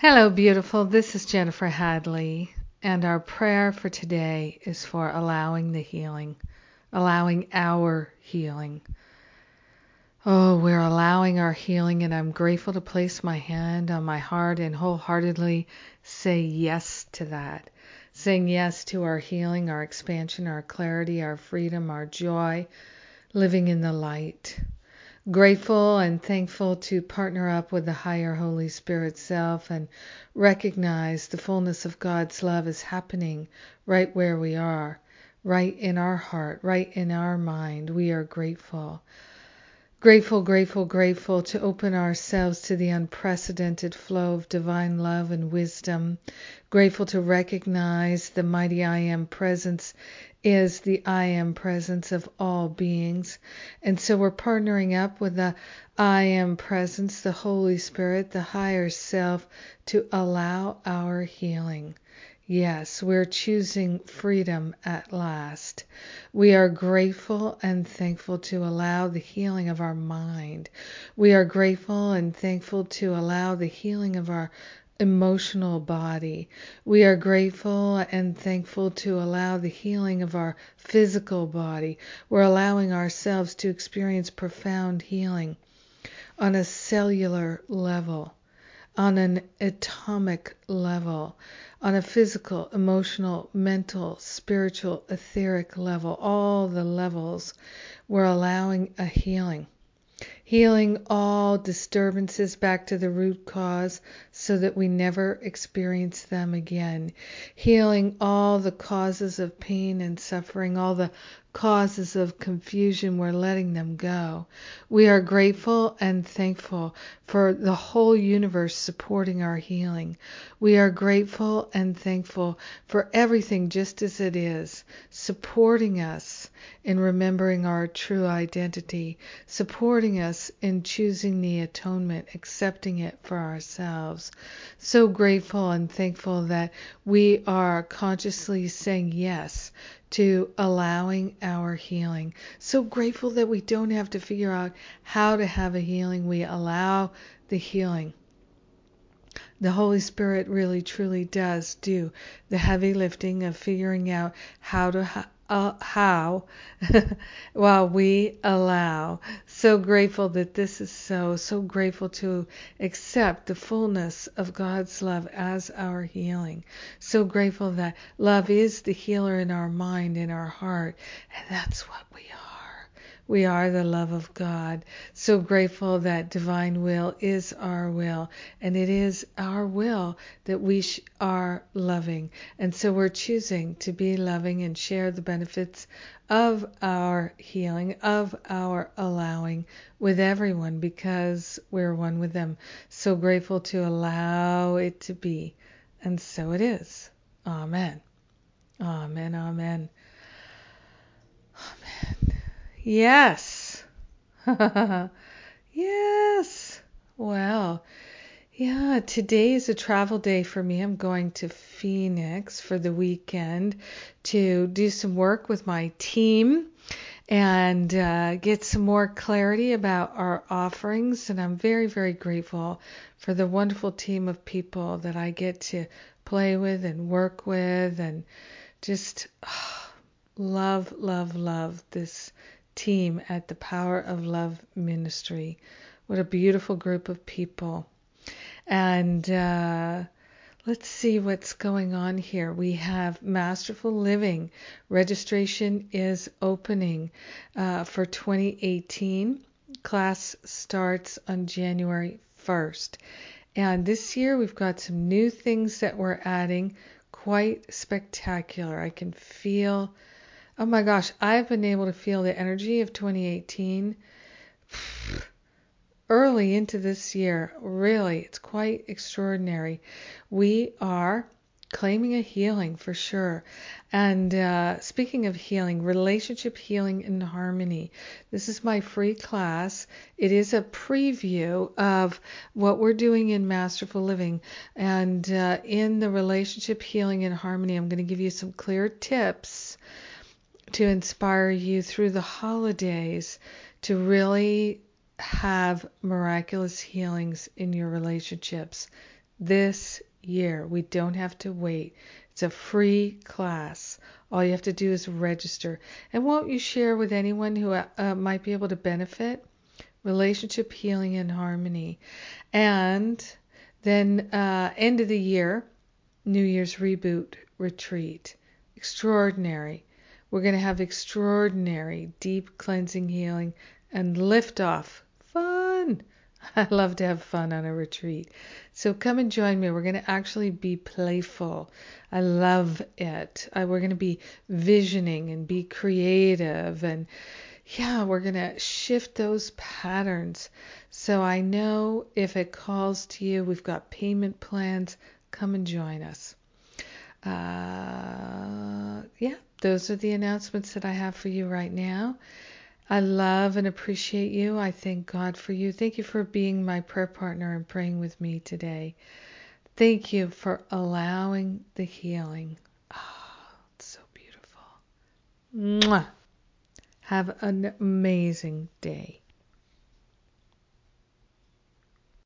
Hello, beautiful. This is Jennifer Hadley, and our prayer for today is for allowing the healing, allowing our healing. Oh, we're allowing our healing, and I'm grateful to place my hand on my heart and wholeheartedly say yes to that. Saying yes to our healing, our expansion, our clarity, our freedom, our joy, living in the light grateful and thankful to partner up with the higher Holy Spirit self and recognize the fullness of God's love is happening right where we are, right in our heart, right in our mind. We are grateful. Grateful, grateful, grateful to open ourselves to the unprecedented flow of divine love and wisdom. Grateful to recognize the mighty I Am presence is the I Am presence of all beings. And so we're partnering up with the I Am presence, the Holy Spirit, the higher self, to allow our healing. Yes, we're choosing freedom at last. We are grateful and thankful to allow the healing of our mind. We are grateful and thankful to allow the healing of our emotional body. We are grateful and thankful to allow the healing of our physical body. We're allowing ourselves to experience profound healing on a cellular level, on an atomic level on a physical, emotional, mental, spiritual, etheric level, all the levels, we're allowing a healing. Healing all disturbances back to the root cause so that we never experience them again. Healing all the causes of pain and suffering, all the causes of confusion, we're letting them go. We are grateful and thankful for the whole universe supporting our healing. We are grateful and thankful for everything just as it is, supporting us in remembering our true identity, supporting us in choosing the atonement, accepting it for ourselves. So grateful and thankful that we are consciously saying yes to allowing our healing. So grateful that we don't have to figure out how to have a healing. We allow the healing. The Holy Spirit really truly does do the heavy lifting of figuring out how to ha- uh, how while we allow. So grateful that this is so, so grateful to accept the fullness of God's love as our healing. So grateful that love is the healer in our mind, in our heart, and that's what we are. We are the love of God. So grateful that divine will is our will, and it is our will that we sh- are loving. And so we're choosing to be loving and share the benefits of our healing, of our allowing with everyone because we're one with them. So grateful to allow it to be. And so it is. Amen. Amen. Amen. Yes. yes. Well, yeah, today is a travel day for me. I'm going to Phoenix for the weekend to do some work with my team and uh, get some more clarity about our offerings. And I'm very, very grateful for the wonderful team of people that I get to play with and work with and just oh, love, love, love this team at the Power of Love Ministry. What a beautiful group of people. And uh, let's see what's going on here. We have Masterful Living. Registration is opening uh, for 2018. Class starts on January 1st. And this year we've got some new things that we're adding, quite spectacular. I can feel Oh my gosh, I've been able to feel the energy of 2018 early into this year. Really, it's quite extraordinary. We are claiming a healing for sure. And uh, speaking of healing, relationship healing and harmony. This is my free class. It is a preview of what we're doing in Masterful Living. And uh, in the relationship healing and harmony, I'm going to give you some clear tips to inspire you through the holidays to really have miraculous healings in your relationships this year. We don't have to wait. It's a free class. All you have to do is register. And won't you share with anyone who uh, might be able to benefit? Relationship healing and harmony. And then, uh, end of the year, New Year's reboot retreat. Extraordinary. We're going to have extraordinary deep cleansing healing and liftoff. Fun! I love to have fun on a retreat. So come and join me. We're going to actually be playful. I love it. I, we're going to be visioning and be creative. And yeah, we're going to shift those patterns. So I know if it calls to you, we've got payment plans. Come and join us. Uh, yeah, those are the announcements that I have for you right now. I love and appreciate you. I thank God for you. Thank you for being my prayer partner and praying with me today. Thank you for allowing the healing. Oh, it's so beautiful. Mwah. Have an amazing day.